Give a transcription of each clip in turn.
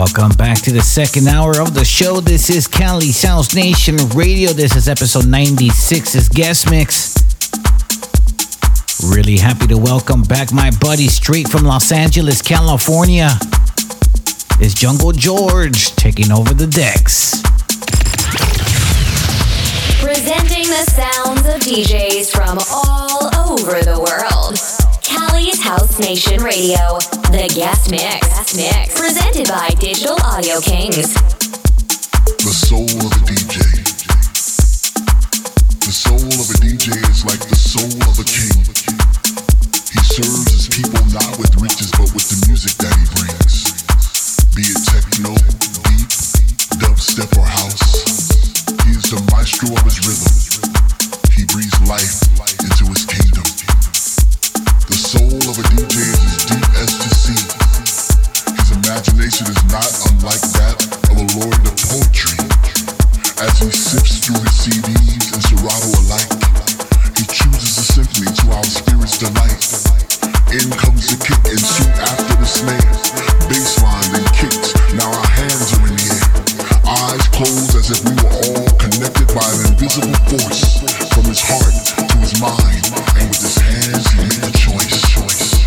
Welcome back to the second hour of the show. This is Cali's House Nation Radio. This is episode 96, is guest mix. Really happy to welcome back my buddy straight from Los Angeles, California. Is Jungle George taking over the decks. Presenting the sounds of DJs from all over the world. Cali's House Nation Radio, the guest mix. Mix. Presented by Digital Audio Kings. The soul of a DJ. The soul of a DJ is like the soul of a king. He serves his people not with riches but with the music that he brings. Be it techno, deep, dubstep, or house. He is the maestro of his rhythm. He breathes life into his kingdom. The soul of a DJ is as deep as the sea. Imagination is not unlike that of a lord of poetry. As he sifts through his CDs and Serato alike, he chooses a symphony to our spirit's delight. In comes the kick and soon after the snare. Bassline and kicks, now our hands are in the air. Eyes closed as if we were all connected by an invisible force. From his heart to his mind, and with his hands he made a choice. choice.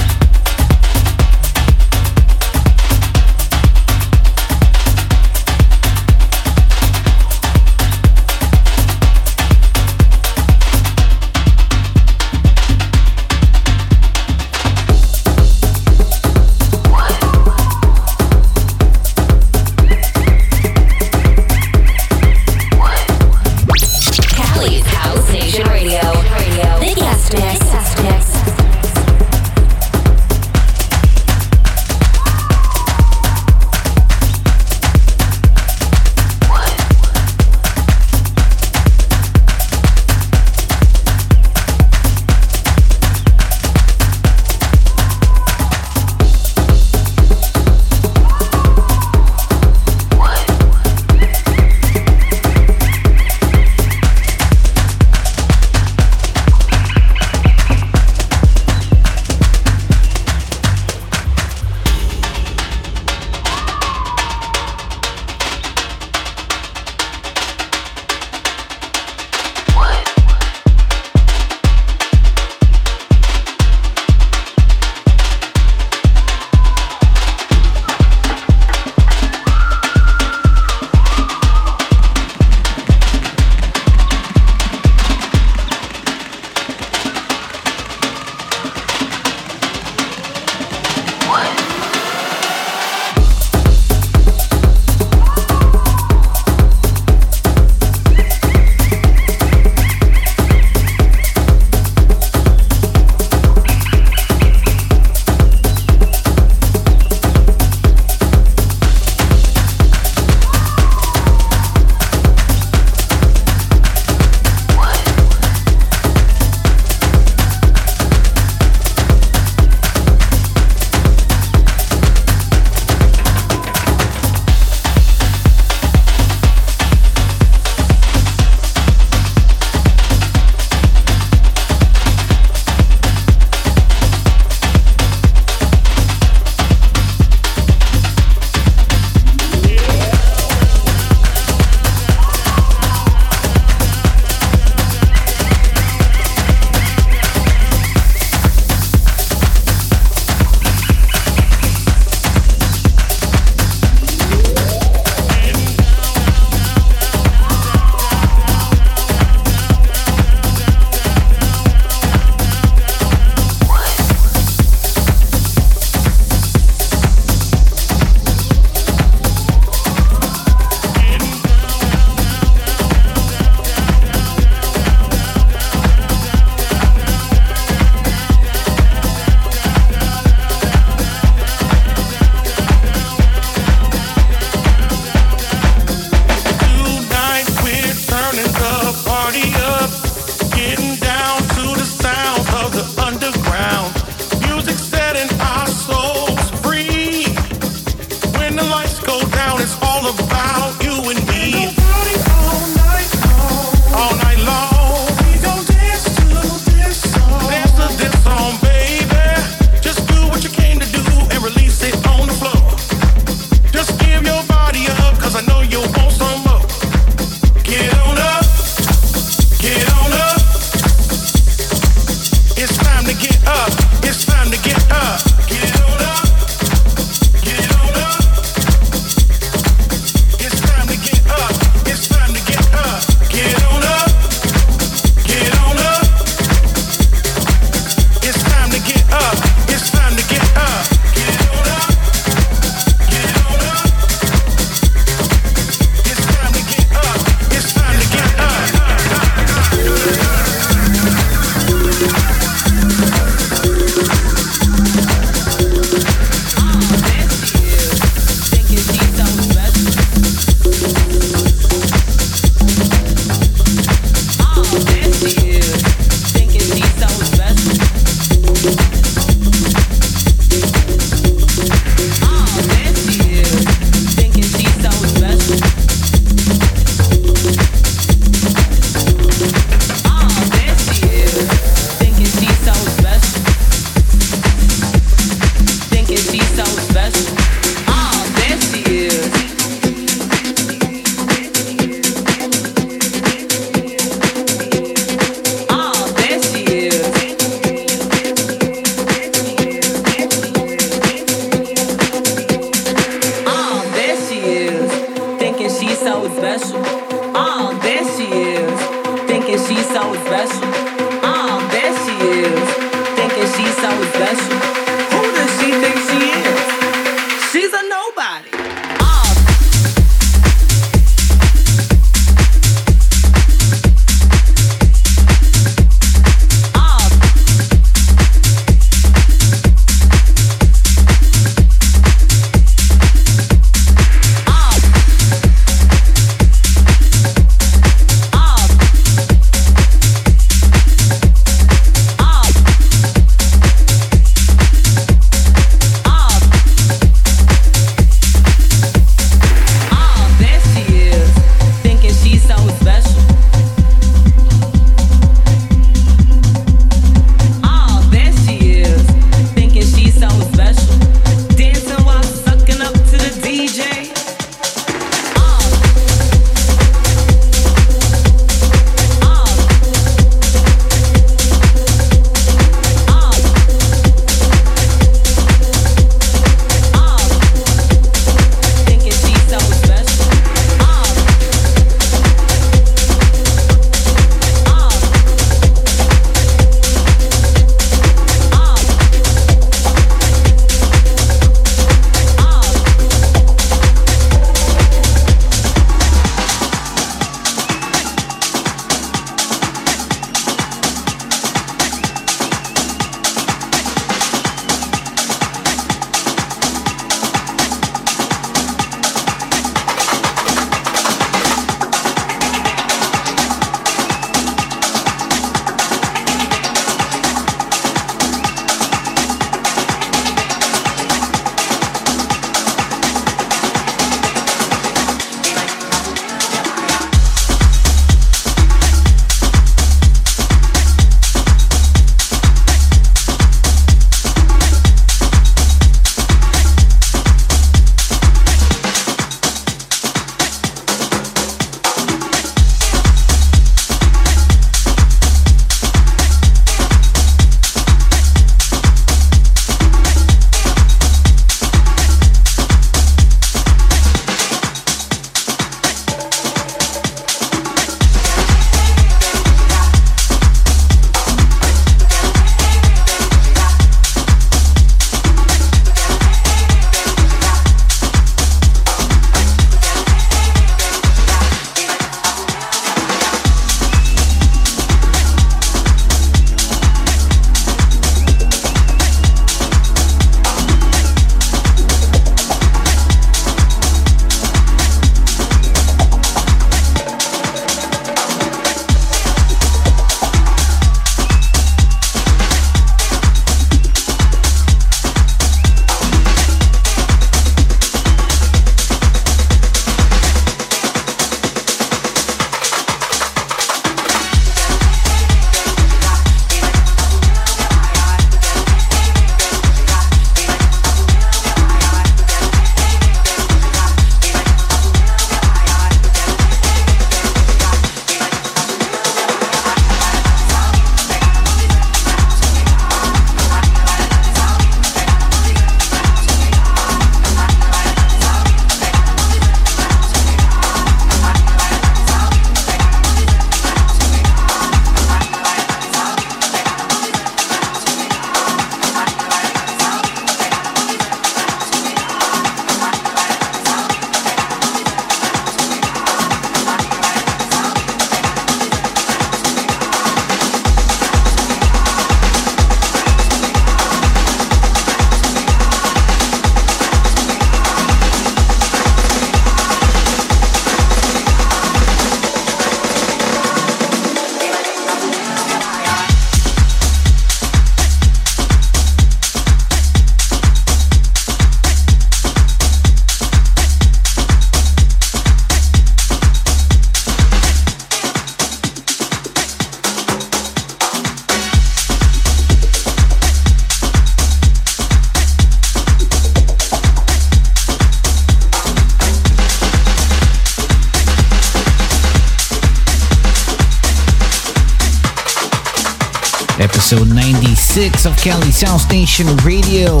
96 of Cali's House Nation Radio.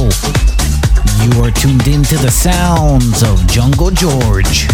You are tuned into the sounds of Jungle George.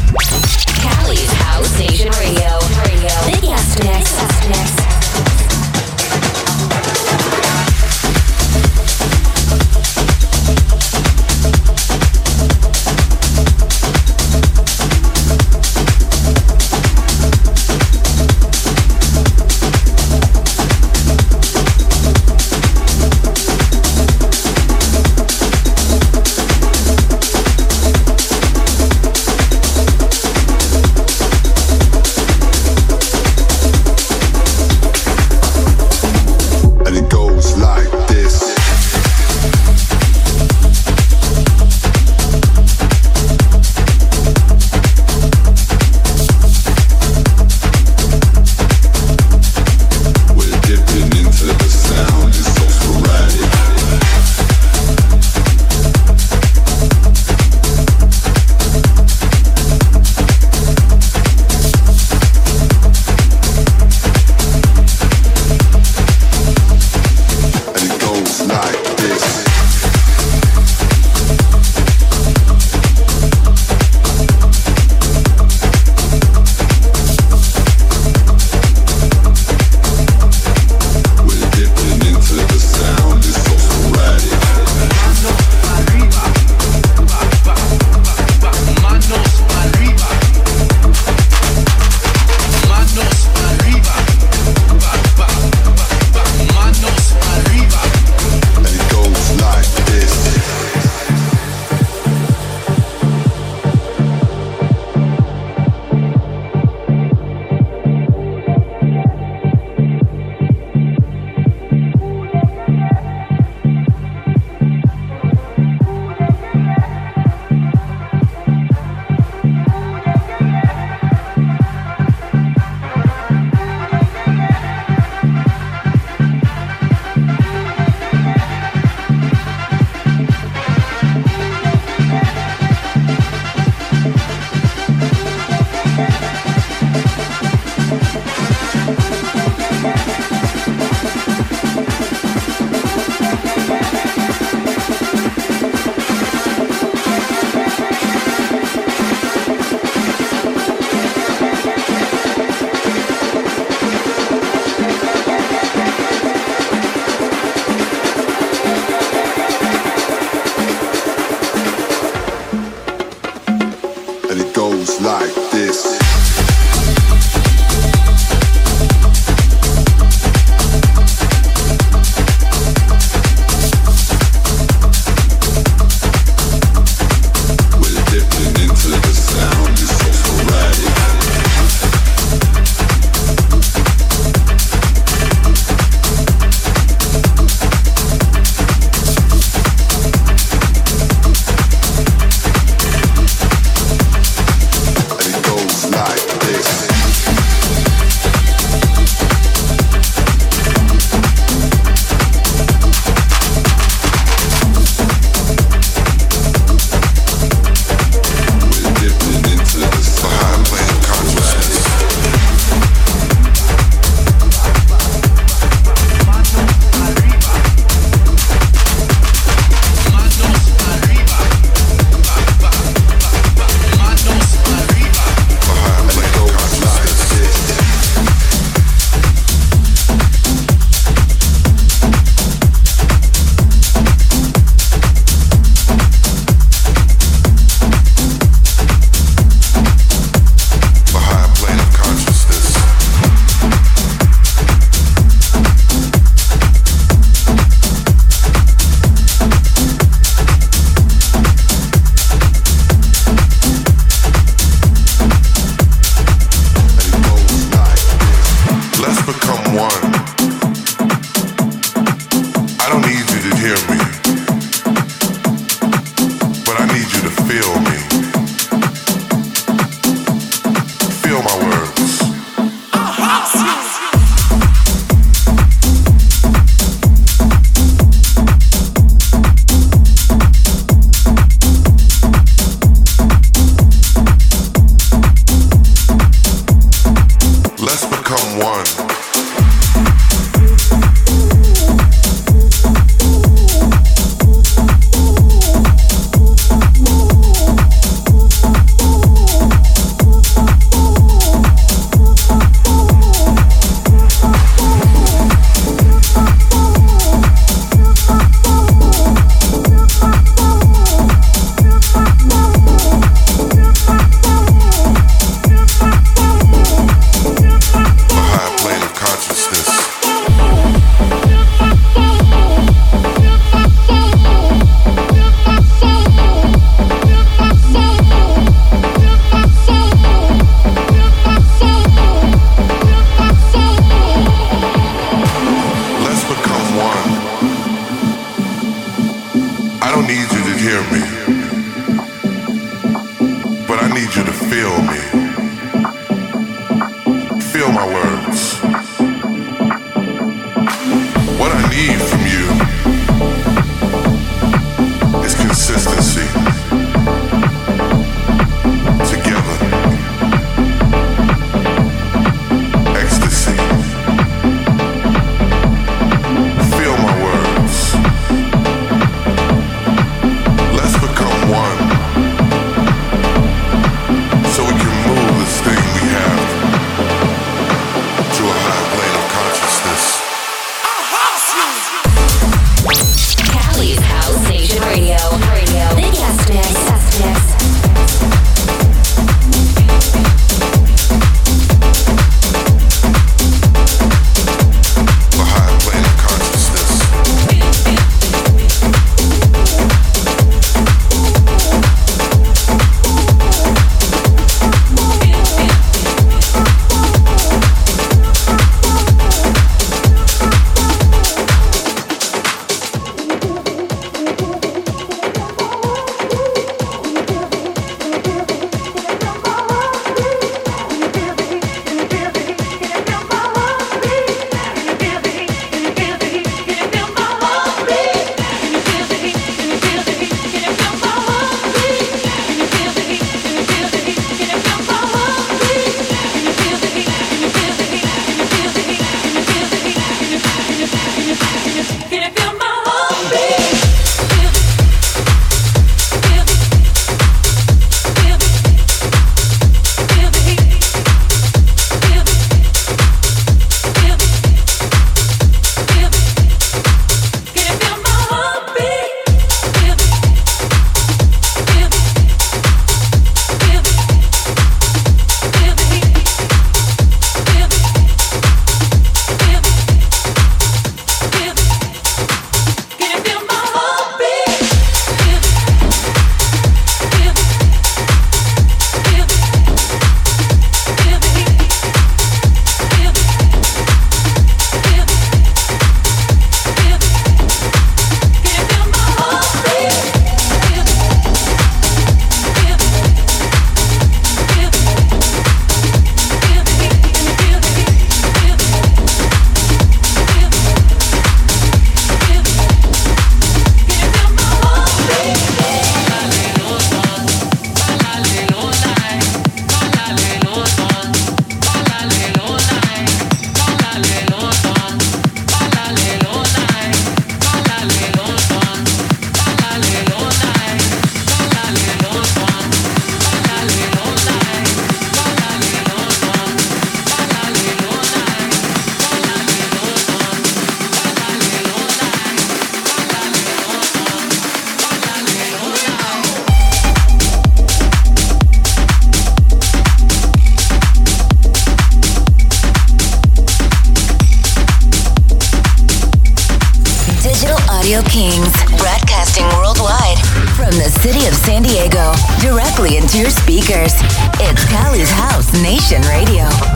Radio Kings, broadcasting worldwide from the city of San Diego, directly into your speakers. It's Cali's House Nation Radio.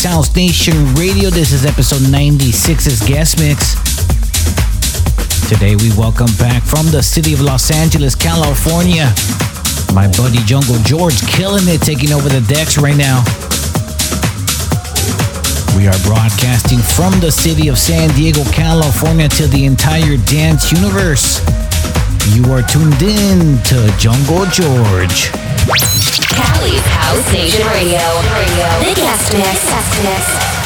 South Nation Radio. This is episode 96's guest mix. Today we welcome back from the city of Los Angeles, California. My buddy Jungle George killing it, taking over the decks right now. We are broadcasting from the city of San Diego, California to the entire dance universe. You are tuned in to Jungle George. House Nation Radio. Radio. The guest mix. Guest mix.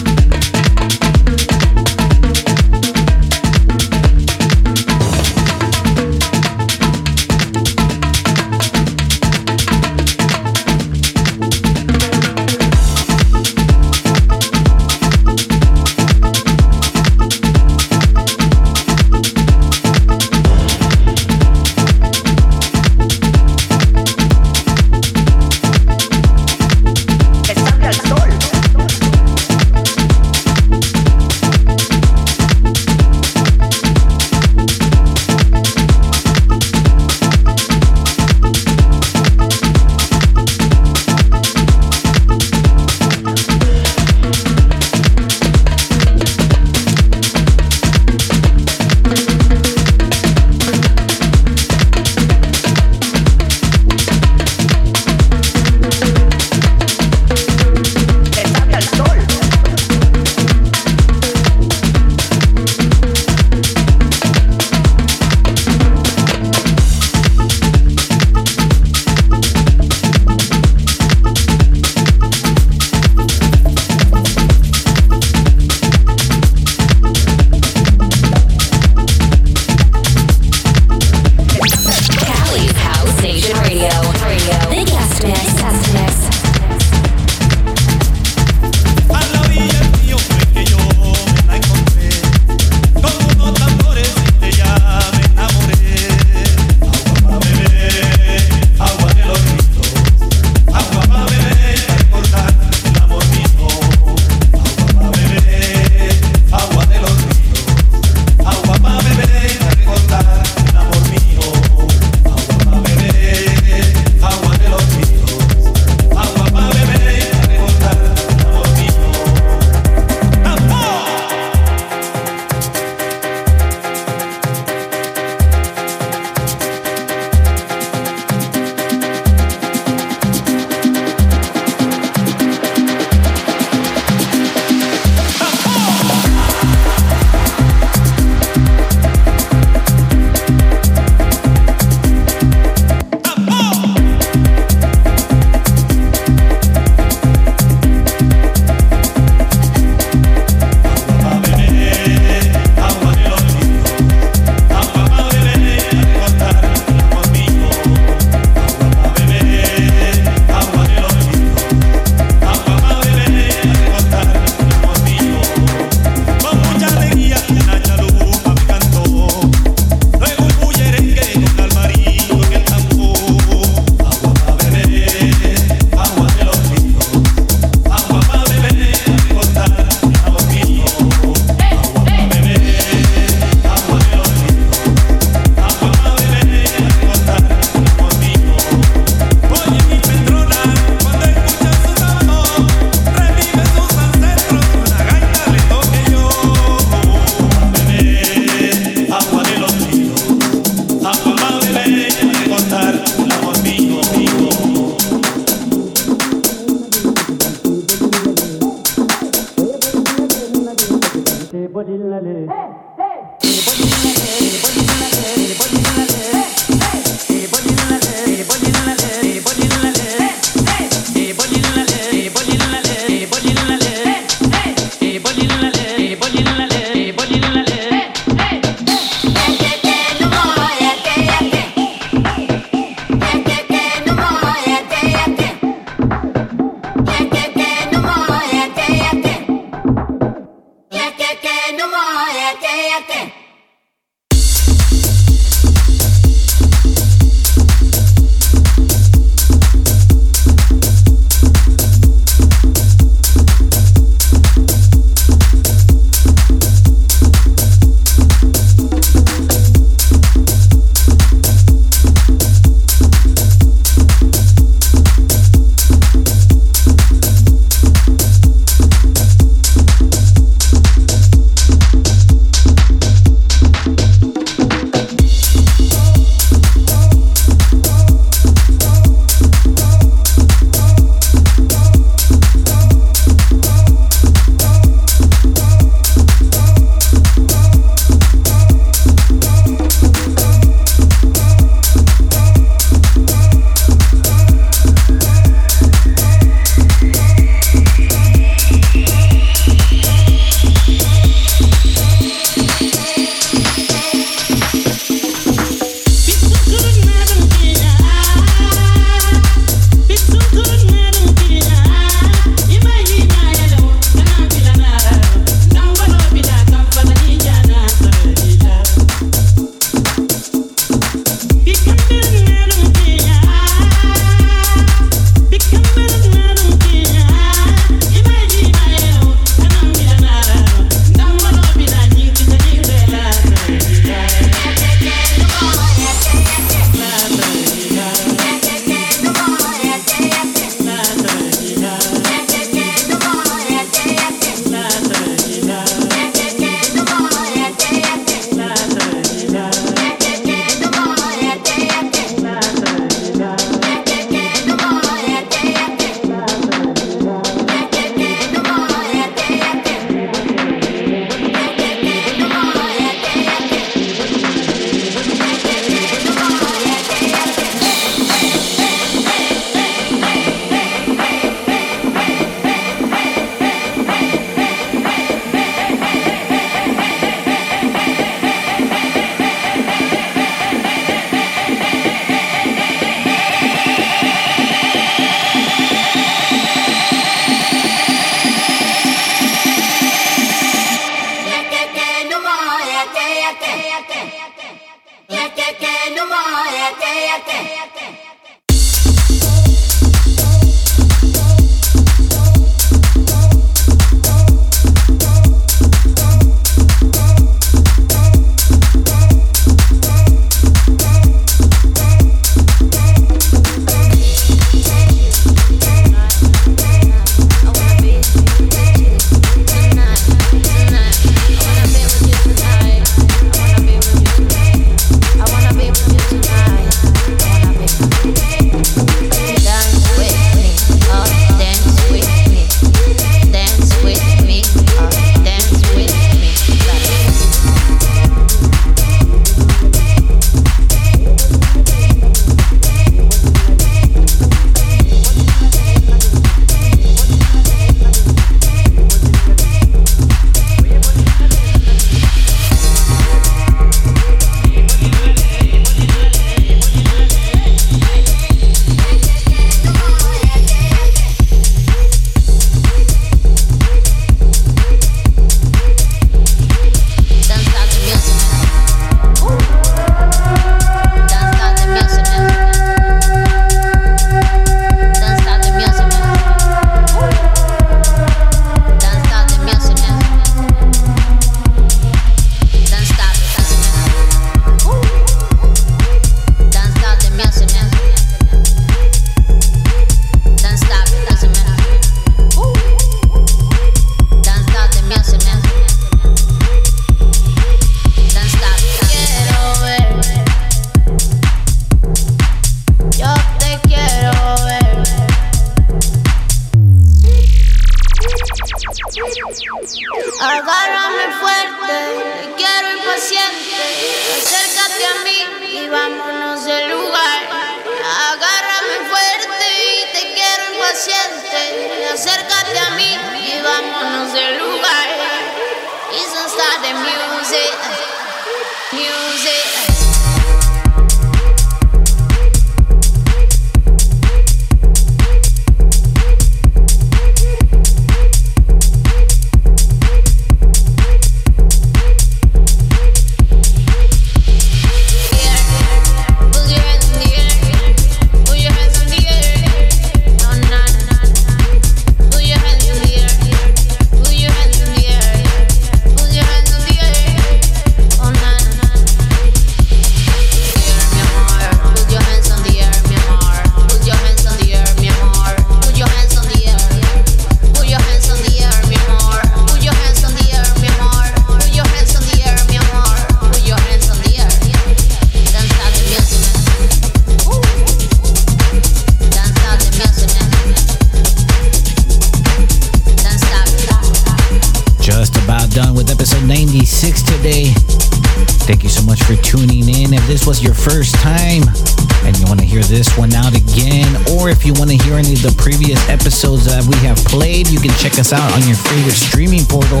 Check us out on your favorite streaming portal.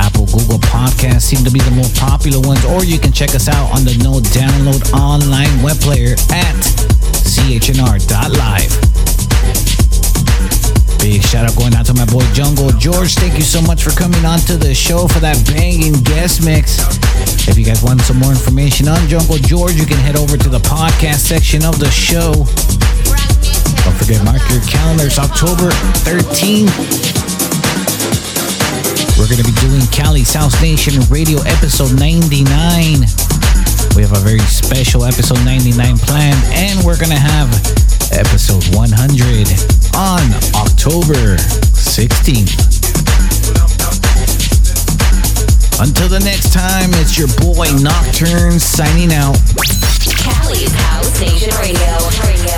Apple, Google Podcasts seem to be the most popular ones, or you can check us out on the no download online web player at chnr.live. Big shout out going out to my boy Jungle George. Thank you so much for coming on to the show for that banging guest mix. If you guys want some more information on Jungle George, you can head over to the podcast section of the show. Don't forget, mark your calendars, October 13th. We're going to be doing Cali's House Nation Radio episode 99. We have a very special episode 99 planned, and we're going to have episode 100 on October 16th. Until the next time, it's your boy Nocturne signing out. Cali's House Radio. Radio.